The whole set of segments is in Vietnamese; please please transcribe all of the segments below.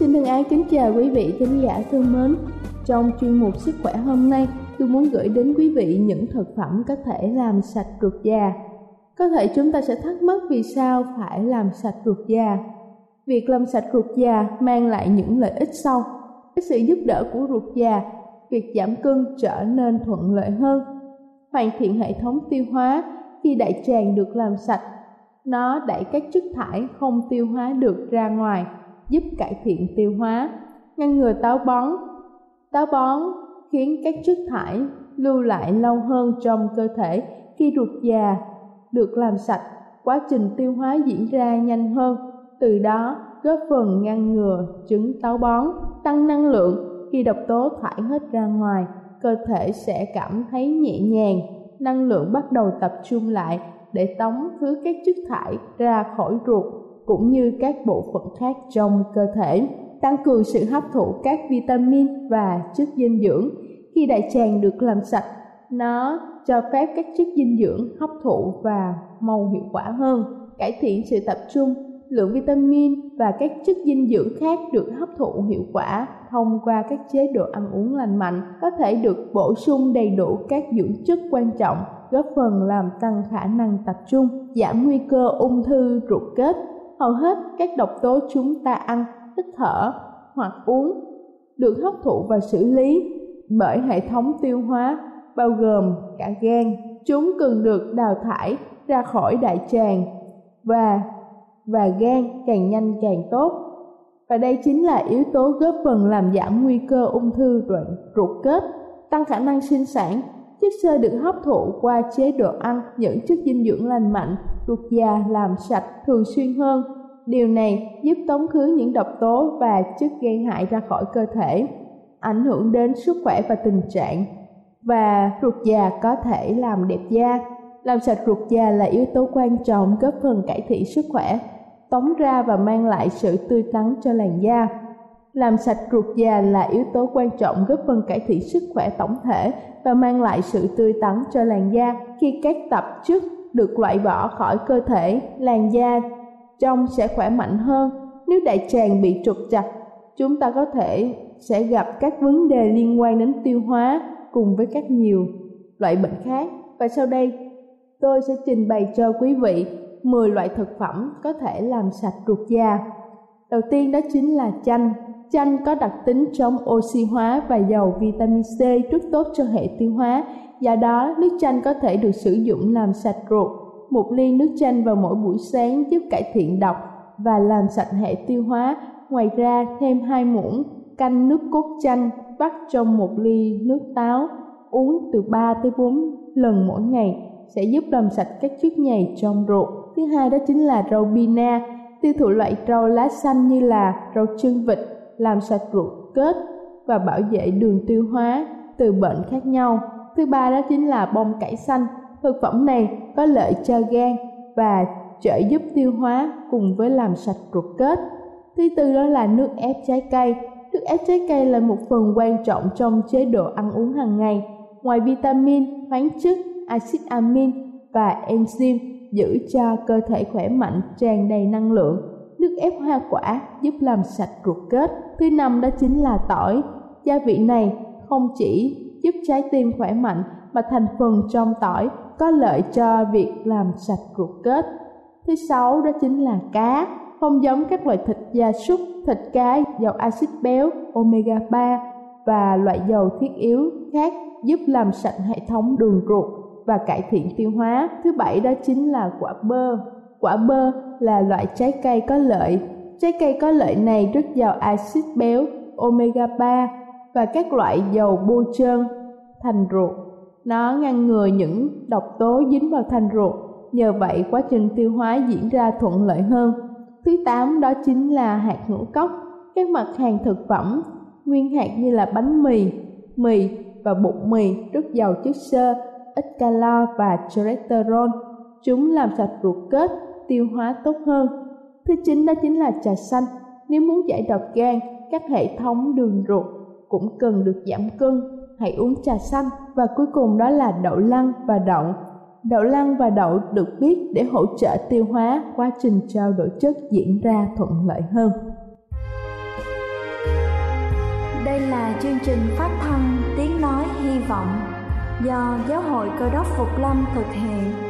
Xin thân ái kính chào quý vị khán giả thân mến. Trong chuyên mục sức khỏe hôm nay, tôi muốn gửi đến quý vị những thực phẩm có thể làm sạch ruột già. Có thể chúng ta sẽ thắc mắc vì sao phải làm sạch ruột già. Việc làm sạch ruột già mang lại những lợi ích sau. Với sự giúp đỡ của ruột già, việc giảm cân trở nên thuận lợi hơn. Hoàn thiện hệ thống tiêu hóa khi đại tràng được làm sạch, nó đẩy các chất thải không tiêu hóa được ra ngoài giúp cải thiện tiêu hóa, ngăn ngừa táo bón. Táo bón khiến các chất thải lưu lại lâu hơn trong cơ thể khi ruột già được làm sạch, quá trình tiêu hóa diễn ra nhanh hơn, từ đó góp phần ngăn ngừa chứng táo bón, tăng năng lượng. Khi độc tố thải hết ra ngoài, cơ thể sẽ cảm thấy nhẹ nhàng, năng lượng bắt đầu tập trung lại để tống thứ các chất thải ra khỏi ruột cũng như các bộ phận khác trong cơ thể, tăng cường sự hấp thụ các vitamin và chất dinh dưỡng. Khi đại tràng được làm sạch, nó cho phép các chất dinh dưỡng hấp thụ và mau hiệu quả hơn, cải thiện sự tập trung, lượng vitamin và các chất dinh dưỡng khác được hấp thụ hiệu quả thông qua các chế độ ăn uống lành mạnh có thể được bổ sung đầy đủ các dưỡng chất quan trọng góp phần làm tăng khả năng tập trung, giảm nguy cơ ung thư ruột kết hầu hết các độc tố chúng ta ăn, hít thở hoặc uống được hấp thụ và xử lý bởi hệ thống tiêu hóa bao gồm cả gan. Chúng cần được đào thải ra khỏi đại tràng và và gan càng nhanh càng tốt. Và đây chính là yếu tố góp phần làm giảm nguy cơ ung thư đoạn ruột kết, tăng khả năng sinh sản. Chất xơ được hấp thụ qua chế độ ăn những chất dinh dưỡng lành mạnh ruột già làm sạch thường xuyên hơn. Điều này giúp tống khứ những độc tố và chất gây hại ra khỏi cơ thể, ảnh hưởng đến sức khỏe và tình trạng. Và ruột già có thể làm đẹp da. Làm sạch ruột già là yếu tố quan trọng góp phần cải thiện sức khỏe, tống ra và mang lại sự tươi tắn cho làn da. Làm sạch ruột già là yếu tố quan trọng góp phần cải thiện sức khỏe tổng thể và mang lại sự tươi tắn cho làn da khi các tạp chất được loại bỏ khỏi cơ thể, làn da trong sẽ khỏe mạnh hơn. Nếu đại tràng bị trục chặt, chúng ta có thể sẽ gặp các vấn đề liên quan đến tiêu hóa cùng với các nhiều loại bệnh khác. Và sau đây, tôi sẽ trình bày cho quý vị 10 loại thực phẩm có thể làm sạch ruột da. Đầu tiên đó chính là chanh. Chanh có đặc tính chống oxy hóa và giàu vitamin C rất tốt cho hệ tiêu hóa. Do đó, nước chanh có thể được sử dụng làm sạch ruột. Một ly nước chanh vào mỗi buổi sáng giúp cải thiện độc và làm sạch hệ tiêu hóa. Ngoài ra, thêm 2 muỗng canh nước cốt chanh vắt trong một ly nước táo, uống từ 3 tới 4 lần mỗi ngày sẽ giúp làm sạch các chất nhầy trong ruột. Thứ hai đó chính là rau bina, tiêu thụ loại rau lá xanh như là rau chân vịt làm sạch ruột kết và bảo vệ đường tiêu hóa từ bệnh khác nhau. Thứ ba đó chính là bông cải xanh. Thực phẩm này có lợi cho gan và trợ giúp tiêu hóa cùng với làm sạch ruột kết. Thứ tư đó là nước ép trái cây. Nước ép trái cây là một phần quan trọng trong chế độ ăn uống hàng ngày. Ngoài vitamin, khoáng chất, axit amin và enzyme giữ cho cơ thể khỏe mạnh, tràn đầy năng lượng. Nước ép hoa quả giúp làm sạch ruột kết. Thứ năm đó chính là tỏi. Gia vị này không chỉ giúp trái tim khỏe mạnh mà thành phần trong tỏi có lợi cho việc làm sạch ruột kết. Thứ sáu đó chính là cá, không giống các loại thịt gia súc, thịt cá giàu axit béo omega 3 và loại dầu thiết yếu khác giúp làm sạch hệ thống đường ruột và cải thiện tiêu hóa. Thứ bảy đó chính là quả bơ. Quả bơ là loại trái cây có lợi. Trái cây có lợi này rất giàu axit béo omega 3 và các loại dầu bôi trơn thành ruột. Nó ngăn ngừa những độc tố dính vào thành ruột, nhờ vậy quá trình tiêu hóa diễn ra thuận lợi hơn. Thứ tám đó chính là hạt ngũ cốc, các mặt hàng thực phẩm nguyên hạt như là bánh mì, mì và bột mì rất giàu chất xơ, ít calo và cholesterol. Chúng làm sạch ruột kết, tiêu hóa tốt hơn. Thứ chín đó chính là trà xanh. Nếu muốn giải độc gan, các hệ thống đường ruột cũng cần được giảm cân. Hãy uống trà xanh và cuối cùng đó là đậu lăng và đậu. Đậu lăng và đậu được biết để hỗ trợ tiêu hóa, quá trình trao đổi chất diễn ra thuận lợi hơn. Đây là chương trình phát thanh Tiếng Nói Hy Vọng do Giáo hội Cơ đốc Phục Lâm thực hiện.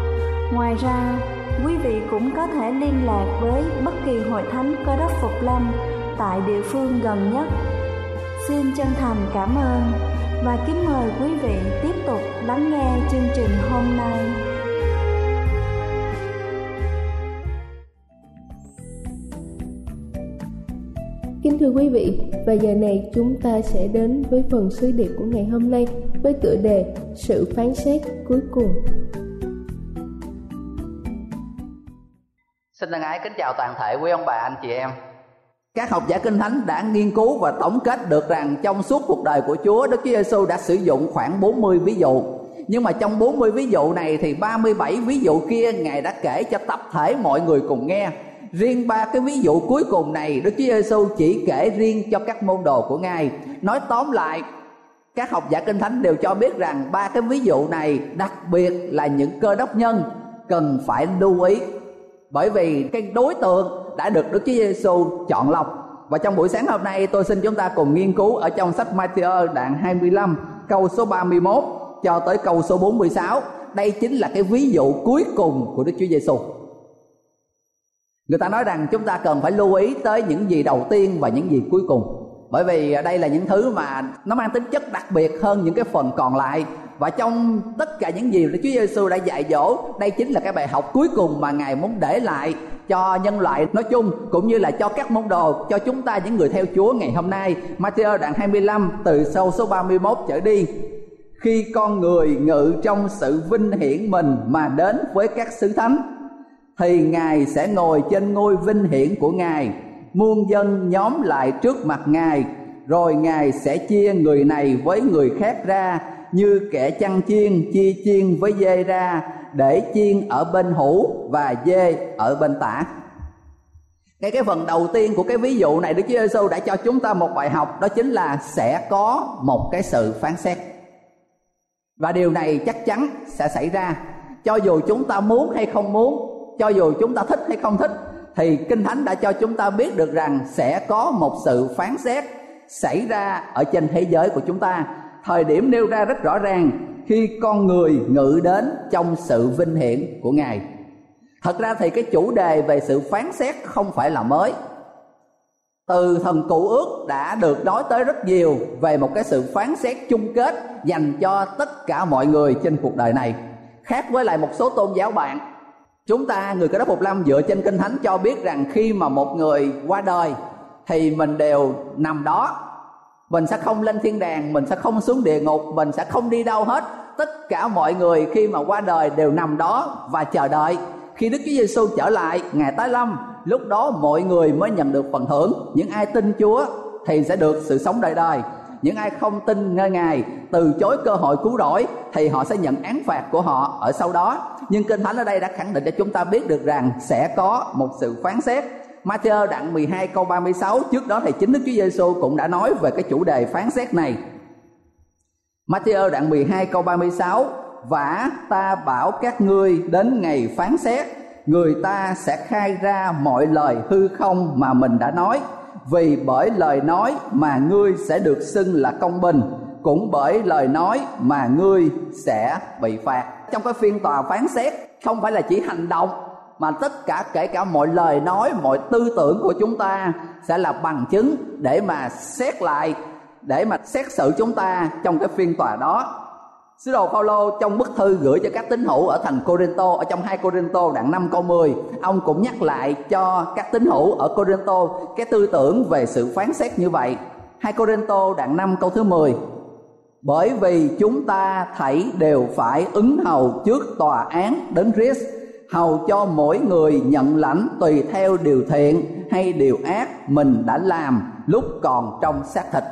Ngoài ra, quý vị cũng có thể liên lạc với bất kỳ hội thánh Cơ đốc Phục Lâm tại địa phương gần nhất. Xin chân thành cảm ơn và kính mời quý vị tiếp tục lắng nghe chương trình hôm nay. Kính thưa quý vị, và giờ này chúng ta sẽ đến với phần sứ điệp của ngày hôm nay với tựa đề Sự phán xét cuối cùng. Xin thân ái kính chào toàn thể quý ông bà anh chị em. Các học giả kinh thánh đã nghiên cứu và tổng kết được rằng trong suốt cuộc đời của Chúa, Đức Chúa Giêsu đã sử dụng khoảng 40 ví dụ. Nhưng mà trong 40 ví dụ này thì 37 ví dụ kia Ngài đã kể cho tập thể mọi người cùng nghe riêng ba cái ví dụ cuối cùng này Đức Chúa Giêsu chỉ kể riêng cho các môn đồ của Ngài. Nói tóm lại, các học giả kinh thánh đều cho biết rằng ba cái ví dụ này đặc biệt là những cơ đốc nhân cần phải lưu ý. Bởi vì cái đối tượng đã được Đức Chúa Giêsu chọn lọc. Và trong buổi sáng hôm nay, tôi xin chúng ta cùng nghiên cứu ở trong sách Matthew đoạn 25 câu số 31 cho tới câu số 46. Đây chính là cái ví dụ cuối cùng của Đức Chúa Giêsu người ta nói rằng chúng ta cần phải lưu ý tới những gì đầu tiên và những gì cuối cùng bởi vì à, đây là những thứ mà nó mang tính chất đặc biệt hơn những cái phần còn lại. Và trong tất cả những gì Chúa Giêsu đã dạy dỗ, đây chính là cái bài học cuối cùng mà ngài muốn để lại cho nhân loại nói chung, cũng như là cho các môn đồ, cho chúng ta, những người theo Chúa ngày hôm nay. Matthew đoạn 25 từ sau số 31 trở đi. Khi con người ngự trong sự vinh hiển mình mà đến với các sứ thánh, thì ngài sẽ ngồi trên ngôi vinh hiển của ngài muôn dân nhóm lại trước mặt ngài, rồi ngài sẽ chia người này với người khác ra, như kẻ chăn chiên chia chiên với dê ra, để chiên ở bên hữu và dê ở bên tả cái cái phần đầu tiên của cái ví dụ này, Đức Chúa Giêsu đã cho chúng ta một bài học, đó chính là sẽ có một cái sự phán xét. Và điều này chắc chắn sẽ xảy ra cho dù chúng ta muốn hay không muốn, cho dù chúng ta thích hay không thích thì kinh thánh đã cho chúng ta biết được rằng sẽ có một sự phán xét xảy ra ở trên thế giới của chúng ta. Thời điểm nêu ra rất rõ ràng, khi con người ngự đến trong sự vinh hiển của ngài. Thật ra thì cái chủ đề về sự phán xét không phải là mới. Từ thần cụ ước đã được nói tới rất nhiều về một cái sự phán xét chung kết dành cho tất cả mọi người trên cuộc đời này. Khác với lại một số tôn giáo bạn chúng ta, người cơ đốc phục lâm dựa trên kinh thánh cho biết rằng khi mà một người qua đời, thì mình đều nằm đó. Mình sẽ không lên thiên đàng, mình sẽ không xuống địa ngục, mình sẽ không đi đâu hết. Tất cả mọi người khi mà qua đời đều nằm đó và chờ đợi. Khi Đức Chúa Giêsu trở lại, ngày tái lâm, lúc đó mọi người mới nhận được phần thưởng. Những ai tin Chúa thì sẽ được sự sống đời đời những ai không tin nơi ngài, từ chối cơ hội cứu rỗi, thì họ sẽ nhận án phạt của họ ở sau đó. Nhưng kinh thánh ở đây đã khẳng định cho chúng ta biết được rằng sẽ có một sự phán xét. Matthew đoạn 12 câu 36 trước đó thì chính Đức Chúa Giêsu cũng đã nói về cái chủ đề phán xét này. Matthew đoạn 12 câu 36 Vả ta bảo các ngươi đến ngày phán xét, Người ta sẽ khai ra mọi lời hư không mà mình đã nói. Vì bởi lời nói mà ngươi sẽ được xưng là công bình, Cũng bởi lời nói mà ngươi sẽ bị phạt. Trong cái phiên tòa phán xét, không phải là chỉ hành động, mà tất cả kể cả mọi lời nói, mọi tư tưởng của chúng ta sẽ là bằng chứng để mà xét lại, để mà xét xử chúng ta trong cái phiên tòa đó. Sứ đồ Phaolô trong bức thư gửi cho các tín hữu ở thành Corinto, ở trong hai Corinto đoạn 5 câu 10 ông cũng nhắc lại cho các tín hữu ở Corinto cái tư tưởng về sự phán xét như vậy. Hai Corinto đoạn 5 câu thứ 10 bởi vì chúng ta thảy đều phải ứng hầu trước tòa án đến Christ, hầu cho mỗi người nhận lãnh tùy theo điều thiện hay điều ác mình đã làm lúc còn trong xác thịt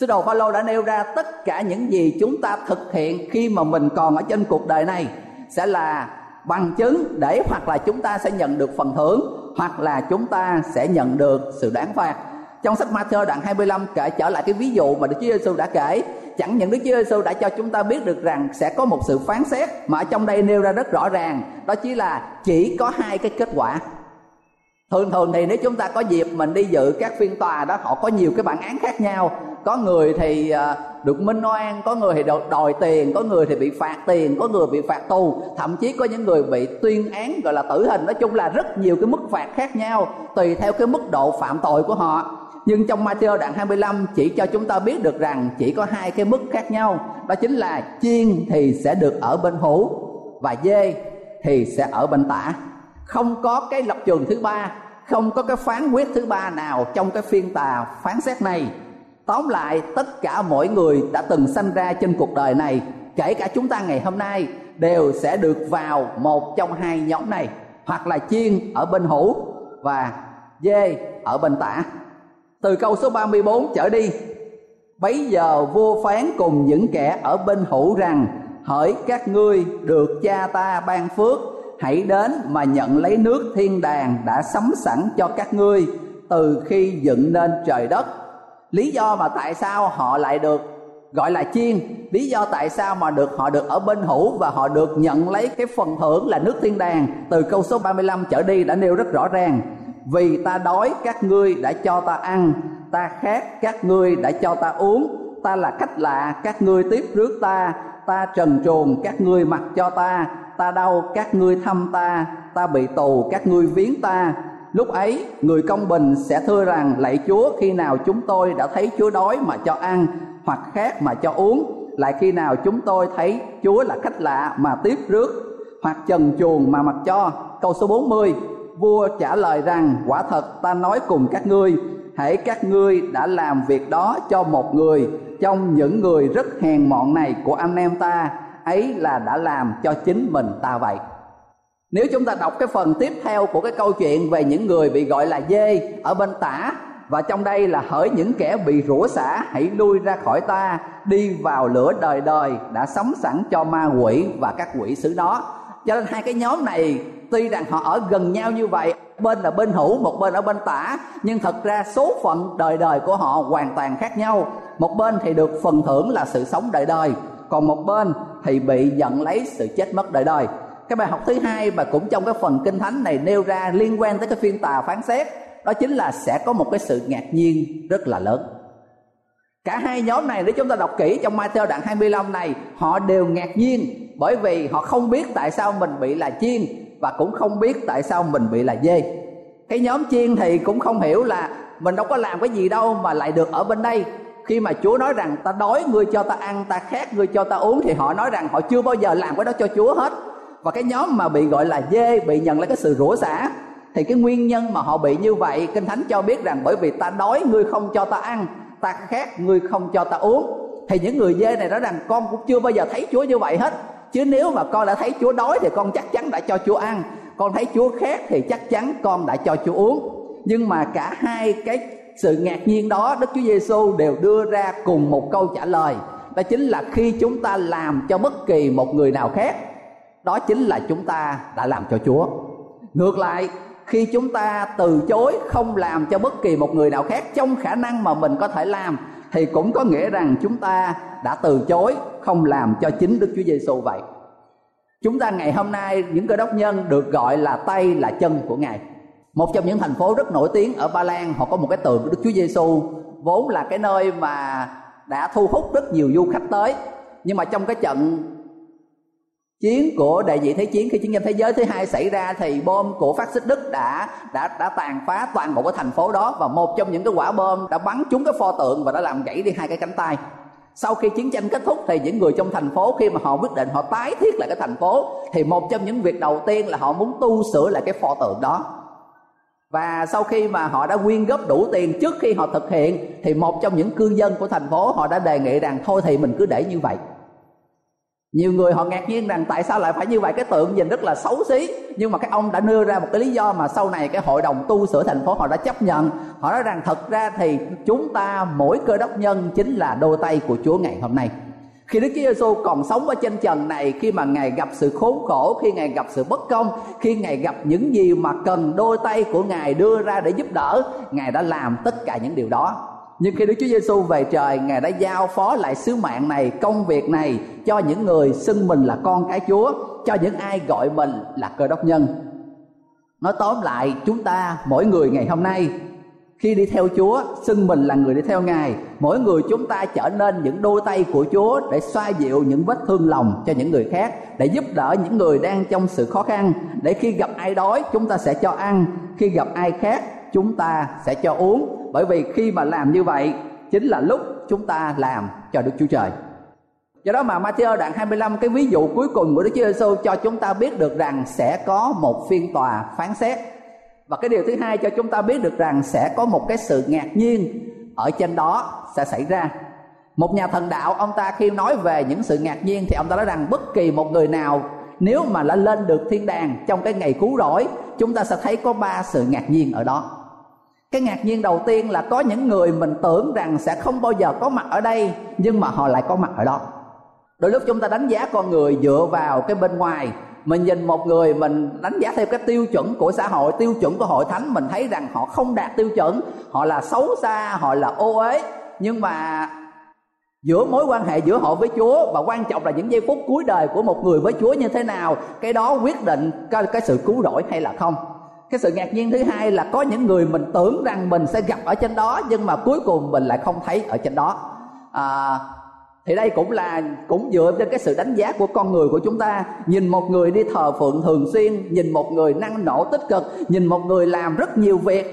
Sứ đồ Phaolô đã nêu ra tất cả những gì chúng ta thực hiện khi mà mình còn ở trên cuộc đời này. Sẽ là bằng chứng để hoặc là chúng ta sẽ nhận được phần thưởng hoặc là chúng ta sẽ nhận được sự đáng phạt. Trong sách Matthew đoạn 25 kể trở lại cái ví dụ mà Đức Chúa Giêsu đã kể, chẳng những Đức Chúa Giêsu đã cho chúng ta biết được rằng sẽ có một sự phán xét mà ở trong đây nêu ra rất rõ ràng, đó chỉ là chỉ có hai cái kết quả thường thường thì nếu chúng ta có dịp mình đi dự các phiên tòa đó, họ có nhiều cái bản án khác nhau. Có người thì à, được minh oan, có người thì đòi tiền, có người thì bị phạt tiền, có người bị phạt tù. Thậm chí có những người bị tuyên án, gọi là tử hình. Nói chung là rất nhiều cái mức phạt khác nhau, tùy theo cái mức độ phạm tội của họ. Nhưng trong Matthew đoạn 25 chỉ cho chúng ta biết được rằng chỉ có hai cái mức khác nhau. Đó chính là chiên thì sẽ được ở bên hữu và dê thì sẽ ở bên tả không có cái lập trường thứ ba, không có cái phán quyết thứ ba nào trong cái phiên tòa phán xét này. Tóm lại, tất cả mỗi người đã từng sanh ra trên cuộc đời này, kể cả chúng ta ngày hôm nay, đều sẽ được vào một trong hai nhóm này, hoặc là chiên ở bên hữu và dê ở bên tả. Từ câu số 34 trở đi, bấy giờ vua phán cùng những kẻ ở bên hữu rằng, hỡi các ngươi được cha ta ban phước hãy đến mà nhận lấy nước thiên đàng đã sắm sẵn cho các ngươi từ khi dựng nên trời đất. Lý do mà tại sao họ lại được gọi là chiên, lý do tại sao mà được họ được ở bên hữu và họ được nhận lấy cái phần thưởng là nước thiên đàng từ câu số 35 trở đi đã nêu rất rõ ràng. Vì ta đói, các ngươi đã cho ta ăn, ta khát, các ngươi đã cho ta uống, ta là khách lạ, các ngươi tiếp rước ta ta trần truồng, các ngươi mặc cho ta ta đau, các ngươi thăm ta ta bị tù, các ngươi viếng ta. Lúc ấy, người công bình sẽ thưa rằng, lạy chúa, khi nào chúng tôi đã thấy chúa đói mà cho ăn, hoặc khát mà cho uống, lại khi nào chúng tôi thấy chúa là khách lạ mà tiếp rước, hoặc trần chuồng mà mặc cho. Câu số 40 vua trả lời rằng, quả thật ta nói cùng các ngươi hãy các ngươi đã làm việc đó cho một người, trong những người rất hèn mọn này của anh em ta ấy là đã làm cho chính mình ta vậy. Nếu chúng ta đọc cái phần tiếp theo của cái câu chuyện về những người bị gọi là dê ở bên tả, và trong đây là hỡi những kẻ bị rủa xả, hãy lui ra khỏi ta, đi vào lửa đời đời đã sắm sẵn cho ma quỷ và các quỷ xứ đó. Cho nên hai cái nhóm này, tuy rằng họ ở gần nhau như vậy, bên là bên hữu, một bên ở bên tả, nhưng thật ra số phận đời đời của họ hoàn toàn khác nhau. Một bên thì được phần thưởng là sự sống đời đời còn một bên thì bị nhận lấy sự chết mất đời đời. Cái bài học thứ hai mà cũng trong cái phần kinh thánh này nêu ra liên quan tới cái phiên tòa phán xét, đó chính là sẽ có một cái sự ngạc nhiên rất là lớn. Cả hai nhóm này, nếu chúng ta đọc kỹ trong Matthew đoạn 25 này, họ đều ngạc nhiên bởi vì họ không biết tại sao mình bị là chiên và cũng không biết tại sao mình bị là dê. Cái nhóm chiên thì cũng không hiểu là mình đâu có làm cái gì đâu mà lại được ở bên đây khi mà Chúa nói rằng ta đói, ngươi cho ta ăn, ta khát, ngươi cho ta uống, thì họ nói rằng họ chưa bao giờ làm cái đó cho Chúa hết. Và cái nhóm mà bị gọi là dê, bị nhận lấy cái sự rủa xả, thì cái nguyên nhân mà họ bị như vậy, kinh thánh cho biết rằng bởi vì ta đói, ngươi không cho ta ăn, ta khát, ngươi không cho ta uống. Thì những người dê này nói rằng con cũng chưa bao giờ thấy chúa như vậy hết. Chứ nếu mà con đã thấy chúa đói thì con chắc chắn đã cho chúa ăn. Con thấy chúa khát thì chắc chắn con đã cho chúa uống. Nhưng mà cả hai cái sự ngạc nhiên đó đức chúa giêsu đều đưa ra cùng một câu trả lời đó chính là khi chúng ta làm cho bất kỳ một người nào khác, đó chính là chúng ta đã làm cho chúa ngược lại, khi chúng ta từ chối không làm cho bất kỳ một người nào khác trong khả năng mà mình có thể làm, thì cũng có nghĩa rằng chúng ta đã từ chối không làm cho chính Đức Chúa Giêsu vậy. Chúng ta ngày hôm nay, những cơ đốc nhân được gọi là tay là chân của Ngài. Một trong những thành phố rất nổi tiếng ở Ba Lan, họ có một cái tượng của Đức Chúa Giêsu vốn là cái nơi mà đã thu hút rất nhiều du khách tới. Nhưng mà trong cái trận chiến của đại diện thế chiến, khi chiến tranh thế giới thứ hai xảy ra, thì bom của phát xít đức đã đã đã tàn phá toàn bộ cái thành phố đó. Và một trong những cái quả bom đã bắn trúng cái pho tượng và đã làm gãy đi hai cái cánh tay. Sau khi chiến tranh kết thúc, thì những người trong thành phố, khi mà họ quyết định họ tái thiết lại cái thành phố, thì một trong những việc đầu tiên là họ muốn tu sửa lại cái pho tượng đó và sau khi mà họ đã quyên góp đủ tiền trước khi họ thực hiện, thì một trong những cư dân của thành phố họ đã đề nghị rằng, thôi thì mình cứ để như vậy. Nhiều người họ ngạc nhiên rằng tại sao lại phải như vậy? Cái tượng nhìn rất là xấu xí. Nhưng mà cái ông đã đưa ra một cái lý do mà sau này cái hội đồng tu sửa thành phố họ đã chấp nhận. Họ nói rằng thật ra thì chúng ta, mỗi cơ đốc nhân chính là đôi tay của Chúa ngày hôm nay khi Đức Chúa Giêsu còn sống ở trên trần này khi mà Ngài gặp sự khốn khổ, khi Ngài gặp sự bất công, khi Ngài gặp những gì mà cần đôi tay của Ngài đưa ra để giúp đỡ, Ngài đã làm tất cả những điều đó nhưng khi Đức Chúa Giêsu về trời, Ngài đã giao phó lại sứ mạng này, công việc này cho những người xưng mình là con cái Chúa, cho những ai gọi mình là cơ đốc nhân. Nói tóm lại, chúng ta mỗi người ngày hôm nay khi đi theo Chúa, xưng mình là người đi theo Ngài, mỗi người chúng ta trở nên những đôi tay của Chúa để xoa dịu những vết thương lòng cho những người khác, để giúp đỡ những người đang trong sự khó khăn, để khi gặp ai đói chúng ta sẽ cho ăn, khi gặp ai khác chúng ta sẽ cho uống bởi vì khi mà làm như vậy chính là lúc chúng ta làm cho Đức Chúa Trời. Do đó mà Matthew đoạn 25 cái ví dụ cuối cùng của Đức Chúa Giêsu cho chúng ta biết được rằng sẽ có một phiên tòa phán xét. Và cái điều thứ hai cho chúng ta biết được rằng sẽ có một cái sự ngạc nhiên ở trên đó sẽ xảy ra. Một nhà thần đạo, ông ta khi nói về những sự ngạc nhiên thì ông ta nói rằng bất kỳ một người nào, nếu mà đã lên được thiên đàng trong cái ngày cứu rỗi, chúng ta sẽ thấy có ba sự ngạc nhiên ở đó cái ngạc nhiên đầu tiên là có những người mình tưởng rằng sẽ không bao giờ có mặt ở đây, nhưng mà họ lại có mặt ở đó đôi lúc chúng ta đánh giá con người dựa vào cái bên ngoài mình nhìn một người mình đánh giá theo cái tiêu chuẩn của xã hội tiêu chuẩn của hội thánh mình thấy rằng họ không đạt tiêu chuẩn họ là xấu xa họ là ô uế. Nhưng mà giữa mối quan hệ giữa họ với Chúa và quan trọng là những giây phút cuối đời của một người với Chúa như thế nào cái đó quyết định cái, cái sự cứu rỗi hay là không. Cái sự ngạc nhiên thứ hai là có những người mình tưởng rằng mình sẽ gặp ở trên đó nhưng mà cuối cùng mình lại không thấy ở trên đó. À, thì đây cũng là cũng dựa trên cái sự đánh giá của con người của chúng ta. Nhìn một người đi thờ phượng thường xuyên nhìn một người năng nổ tích cực nhìn một người làm rất nhiều việc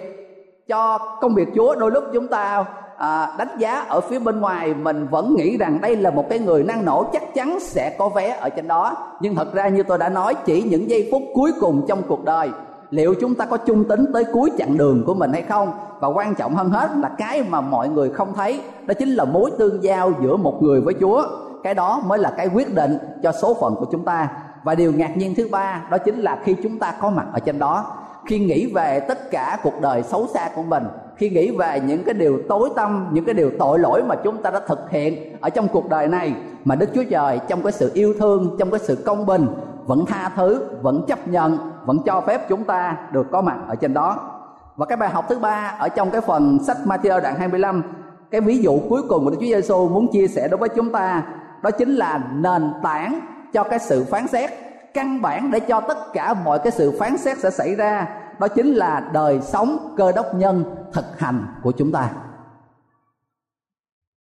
cho công việc chúa đôi lúc chúng ta à, đánh giá ở phía bên ngoài mình vẫn nghĩ rằng đây là một cái người năng nổ chắc chắn sẽ có vé ở trên đó. Nhưng thật ra như tôi đã nói chỉ những giây phút cuối cùng trong cuộc đời liệu chúng ta có chung tính tới cuối chặng đường của mình hay không? Và quan trọng hơn hết là cái mà mọi người không thấy, đó chính là mối tương giao giữa một người với chúa. Cái đó mới là cái quyết định cho số phận của chúng ta. Và điều ngạc nhiên thứ ba, đó chính là khi chúng ta có mặt ở trên đó, khi nghĩ về tất cả cuộc đời xấu xa của mình, khi nghĩ về những cái điều tối tâm những cái điều tội lỗi mà chúng ta đã thực hiện ở trong cuộc đời này, mà đức chúa trời trong cái sự yêu thương, trong cái sự công bình vẫn tha thứ, vẫn chấp nhận, vẫn cho phép chúng ta được có mặt ở trên đó. Và cái bài học thứ ba ở trong cái phần sách Matthew đoạn 25 cái ví dụ cuối cùng của Đức Chúa Giêsu muốn chia sẻ đối với chúng ta, đó chính là nền tảng cho cái sự phán xét, căn bản để cho tất cả mọi cái sự phán xét sẽ xảy ra, đó chính là đời sống cơ đốc nhân thực hành của chúng ta.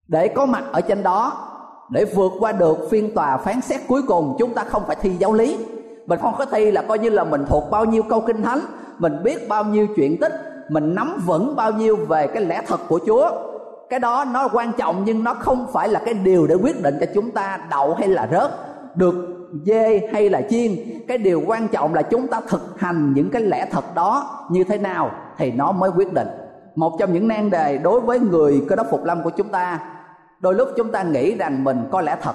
Để có mặt ở trên đó để vượt qua được phiên tòa phán xét cuối cùng, chúng ta không phải thi giáo lý. Mình không có thi là coi như là mình thuộc bao nhiêu câu kinh thánh, mình biết bao nhiêu chuyện tích, mình nắm vững bao nhiêu về cái lẽ thật của chúa. Cái đó nó quan trọng nhưng nó không phải là cái điều để quyết định cho chúng ta đậu hay là rớt, được dê hay là chiên. Cái điều quan trọng là chúng ta thực hành những cái lẽ thật đó như thế nào thì nó mới quyết định. Một trong những nan đề đối với người cơ đốc phục lâm của chúng ta đôi lúc chúng ta nghĩ rằng mình có lẽ thật.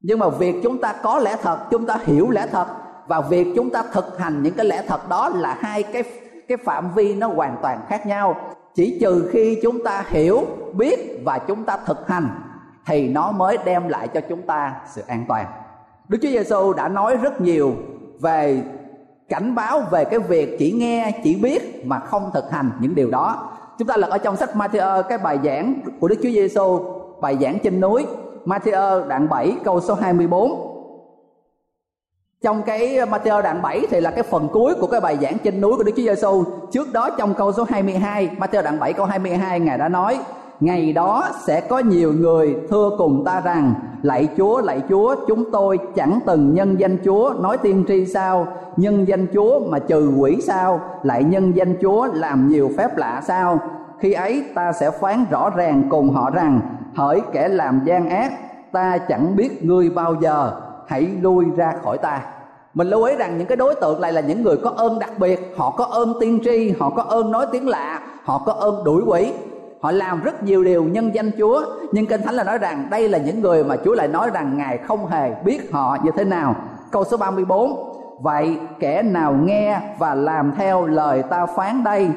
Nhưng mà việc chúng ta có lẽ thật, chúng ta hiểu lẽ thật, và việc chúng ta thực hành những cái lẽ thật đó là hai cái cái phạm vi nó hoàn toàn khác nhau. Chỉ trừ khi chúng ta hiểu, biết và chúng ta thực hành, thì nó mới đem lại cho chúng ta sự an toàn. Đức chúa giêsu đã nói rất nhiều về cảnh báo về cái việc chỉ nghe, chỉ biết mà không thực hành những điều đó chúng ta lật ở trong sách Matthew ờ, cái bài giảng của Đức Chúa Giêsu bài giảng trên núi Matthew ờ, đoạn 7 câu số 24 trong cái ờ, Matthew đoạn 7 thì là cái phần cuối của cái bài giảng trên núi của Đức Chúa Giêsu. Trước đó trong câu số 22, Matthew đoạn 7 câu 22 Ngài đã nói: Ngày đó sẽ có nhiều người thưa cùng ta rằng Lạy Chúa, lạy Chúa, chúng tôi chẳng từng nhân danh Chúa nói tiên tri sao? Nhân danh Chúa mà trừ quỷ sao? Lại nhân danh Chúa làm nhiều phép lạ sao? Khi ấy ta sẽ phán rõ ràng cùng họ rằng Hỡi kẻ làm gian ác Ta chẳng biết ngươi bao giờ Hãy lui ra khỏi ta. Mình lưu ý rằng những cái đối tượng này là những người có ơn đặc biệt họ có ơn tiên tri họ có ơn nói tiếng lạ họ có ơn đuổi quỷ họ làm rất nhiều điều nhân danh Chúa, nhưng kinh thánh là nói rằng đây là những người mà Chúa lại nói rằng ngài không hề biết họ như thế nào. Câu số 34 vậy kẻ nào nghe và làm theo lời ta phán đây,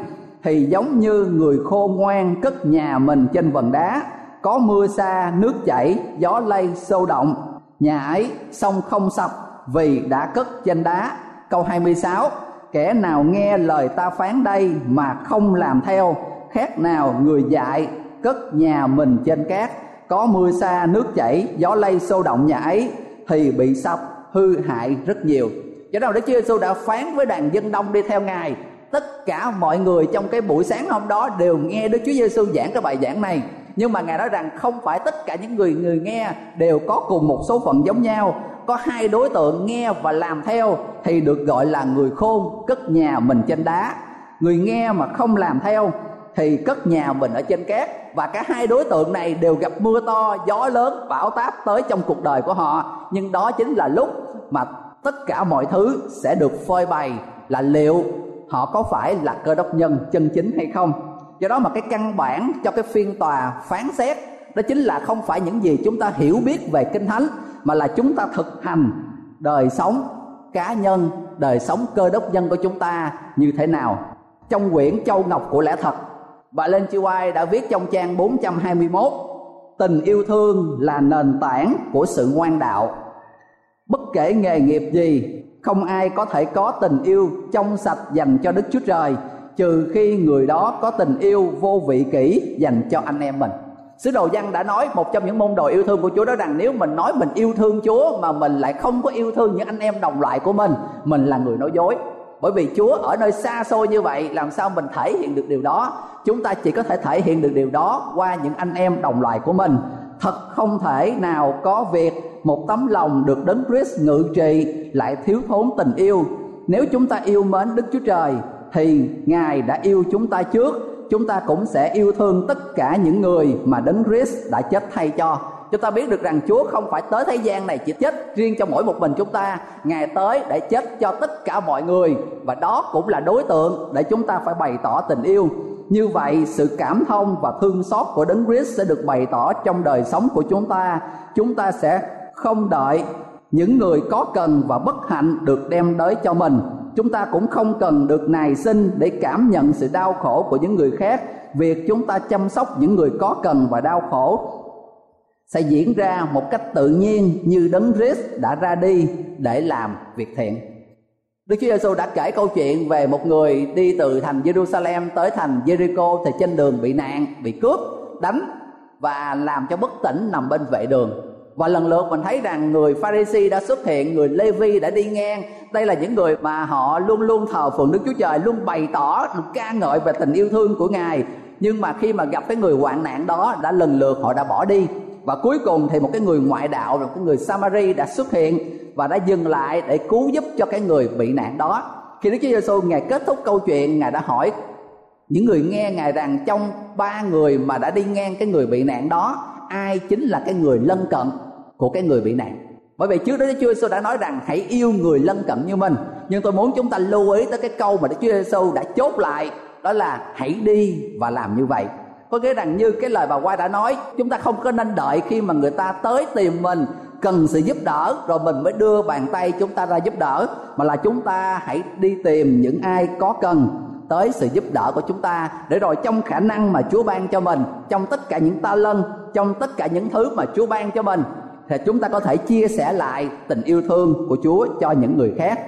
thì giống như người khôn ngoan cất nhà mình trên vần đá, có mưa xa, nước chảy, gió lay sâu động. Nhà ấy sông không sập vì đã cất trên đá. Câu 26 kẻ nào nghe lời ta phán đây mà không làm theo khác nào người dạy cất nhà mình trên cát, có mưa xa nước chảy, gió lay sâu động nhà ấy, thì bị sập, hư hại rất nhiều. Cho nên Đức Chúa Giêsu đã phán với đàn dân đông đi theo Ngài. Tất cả mọi người trong cái buổi sáng hôm đó đều nghe Đức Chúa Giêsu giảng cái bài giảng này. Nhưng mà ngài nói rằng không phải tất cả những người người nghe đều có cùng một số phận giống nhau. Có hai đối tượng nghe và làm theo thì được gọi là người khôn cất nhà mình trên đá. Người nghe mà không làm theo thì cất nhà mình ở trên cát và cả hai đối tượng này đều gặp mưa to, gió lớn, bão táp tới trong cuộc đời của họ. Nhưng đó chính là lúc mà tất cả mọi thứ sẽ được phơi bày là liệu họ có phải là cơ đốc nhân chân chính hay không. Do đó mà cái căn bản cho cái phiên tòa phán xét, đó chính là không phải những gì chúng ta hiểu biết về kinh thánh, mà là chúng ta thực hành đời sống cá nhân, đời sống cơ đốc nhân của chúng ta như thế nào. Trong quyển châu ngọc của lẽ thật bà Lên Chi White đã viết trong trang 421 Tình yêu thương là nền tảng của sự ngoan đạo. Bất kể nghề nghiệp gì Không ai có thể có tình yêu trong sạch dành cho Đức Chúa Trời Trừ khi người đó có tình yêu vô vị kỷ dành cho anh em mình. Sứ đồ văn đã nói một trong những môn đồ yêu thương của Chúa đó rằng nếu mình nói mình yêu thương Chúa mà mình lại không có yêu thương những anh em đồng loại của mình, mình là người nói dối bởi vì Chúa ở nơi xa xôi như vậy, làm sao mình thể hiện được điều đó? Chúng ta chỉ có thể thể hiện được điều đó qua những anh em đồng loại của mình. Thật không thể nào có việc một tấm lòng được đấng Christ ngự trị lại thiếu thốn tình yêu. Nếu chúng ta yêu mến Đức Chúa Trời, thì Ngài đã yêu chúng ta trước. Chúng ta cũng sẽ yêu thương tất cả những người mà đấng Christ đã chết thay cho chúng ta biết được rằng Chúa không phải tới thế gian này chỉ chết riêng cho mỗi một mình chúng ta. Ngài tới để chết cho tất cả mọi người. Và đó cũng là đối tượng để chúng ta phải bày tỏ tình yêu. Như vậy, sự cảm thông và thương xót của đấng Christ sẽ được bày tỏ trong đời sống của chúng ta. Chúng ta sẽ không đợi những người có cần và bất hạnh được đem tới cho mình. Chúng ta cũng không cần được nài sinh để cảm nhận sự đau khổ của những người khác. Việc chúng ta chăm sóc những người có cần và đau khổ sẽ diễn ra một cách tự nhiên như đấng Christ đã ra đi để làm việc thiện. Đức Chúa Giêsu đã kể câu chuyện về một người đi từ thành Jerusalem tới thành Jericho thì trên đường bị nạn, bị cướp, đánh và làm cho bất tỉnh nằm bên vệ đường. Và lần lượt mình thấy rằng người Pharisee đã xuất hiện, người Levi đã đi ngang. Đây là những người mà họ luôn luôn thờ phượng Đức Chúa Trời, luôn bày tỏ, ca ngợi về tình yêu thương của Ngài. Nhưng mà khi mà gặp cái người hoạn nạn đó đã lần lượt họ đã bỏ đi và cuối cùng thì một cái người ngoại đạo một cái người Samari đã xuất hiện và đã dừng lại để cứu giúp cho cái người bị nạn đó. Khi Đức Chúa Giêsu ngài kết thúc câu chuyện, ngài đã hỏi những người nghe ngài rằng trong ba người mà đã đi ngang cái người bị nạn đó, ai chính là cái người lân cận của cái người bị nạn? Bởi vì trước đó Chúa Giêsu đã nói rằng hãy yêu người lân cận như mình. Nhưng tôi muốn chúng ta lưu ý tới cái câu mà Đức Chúa Giêsu đã chốt lại, đó là hãy đi và làm như vậy có nghĩa rằng như cái lời bà quay đã nói, chúng ta không có nên đợi khi mà người ta tới tìm mình, cần sự giúp đỡ, rồi mình mới đưa bàn tay chúng ta ra giúp đỡ, mà là chúng ta hãy đi tìm những ai có cần tới sự giúp đỡ của chúng ta. Để rồi trong khả năng mà Chúa ban cho mình, trong tất cả những ta lân trong tất cả những thứ mà Chúa ban cho mình, thì chúng ta có thể chia sẻ lại tình yêu thương của Chúa cho những người khác.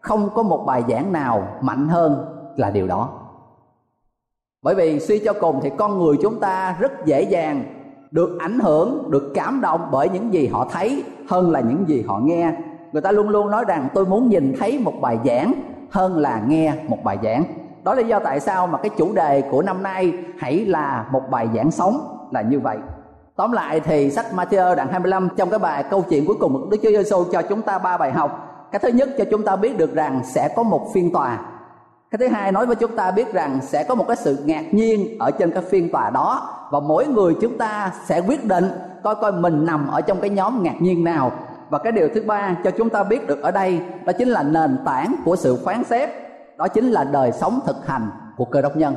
Không có một bài giảng nào mạnh hơn là điều đó bởi vì suy cho cùng thì con người chúng ta rất dễ dàng được ảnh hưởng, được cảm động bởi những gì họ thấy hơn là những gì họ nghe. Người ta luôn luôn nói rằng tôi muốn nhìn thấy một bài giảng hơn là nghe một bài giảng. Đó là do tại sao mà cái chủ đề của năm nay hãy là một bài giảng sống là như vậy. Tóm lại thì sách Matthew đoạn 25 trong cái bài câu chuyện cuối cùng của Đức Chúa Giêsu cho chúng ta ba bài học. Cái thứ nhất cho chúng ta biết được rằng sẽ có một phiên tòa cái thứ hai nói với chúng ta biết rằng sẽ có một cái sự ngạc nhiên ở trên cái phiên tòa đó. Và mỗi người chúng ta sẽ quyết định coi coi mình nằm ở trong cái nhóm ngạc nhiên nào. Và cái điều thứ ba cho chúng ta biết được ở đây đó chính là nền tảng của sự phán xét. Đó chính là đời sống thực hành của cơ đốc nhân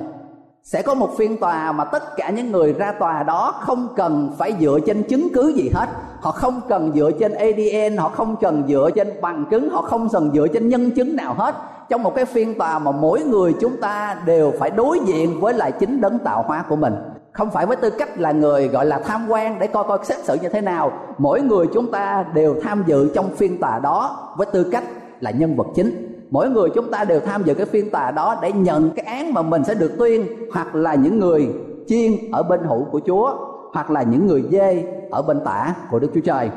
sẽ có một phiên tòa mà tất cả những người ra tòa đó không cần phải dựa trên chứng cứ gì hết. Họ không cần dựa trên adn họ không cần dựa trên bằng chứng, họ không cần dựa trên nhân chứng nào hết. Trong một cái phiên tòa mà mỗi người chúng ta đều phải đối diện với lại chính đấng tạo hóa của mình. Không phải với tư cách là người gọi là tham quan để coi coi xét xử như thế nào. Mỗi người chúng ta đều tham dự trong phiên tòa đó với tư cách là nhân vật chính mỗi người chúng ta đều tham dự cái phiên tòa đó để nhận cái án mà mình sẽ được tuyên, hoặc là những người chiên ở bên hữu của Chúa, hoặc là những người dê ở bên tả của Đức Chúa Trời.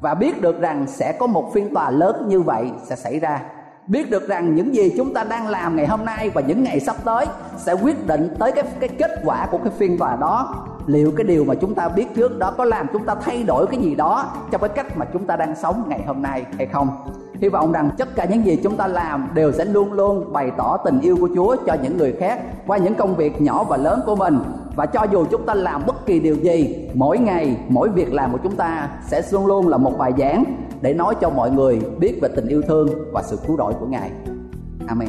Và biết được rằng sẽ có một phiên tòa lớn như vậy sẽ xảy ra. Biết được rằng những gì chúng ta đang làm ngày hôm nay và những ngày sắp tới sẽ quyết định tới cái cái kết quả của cái phiên tòa đó. Liệu cái điều mà chúng ta biết trước đó có làm chúng ta thay đổi cái gì đó trong cái cách mà chúng ta đang sống ngày hôm nay hay không? Hy vọng rằng tất cả những gì chúng ta làm đều sẽ luôn luôn bày tỏ tình yêu của chúa cho những người khác, qua những công việc nhỏ và lớn của mình. Và cho dù chúng ta làm bất kỳ điều gì, mỗi ngày, mỗi việc làm của chúng ta sẽ luôn luôn là một bài giảng để nói cho mọi người biết về tình yêu thương và sự cứu rỗi của ngài. Amen.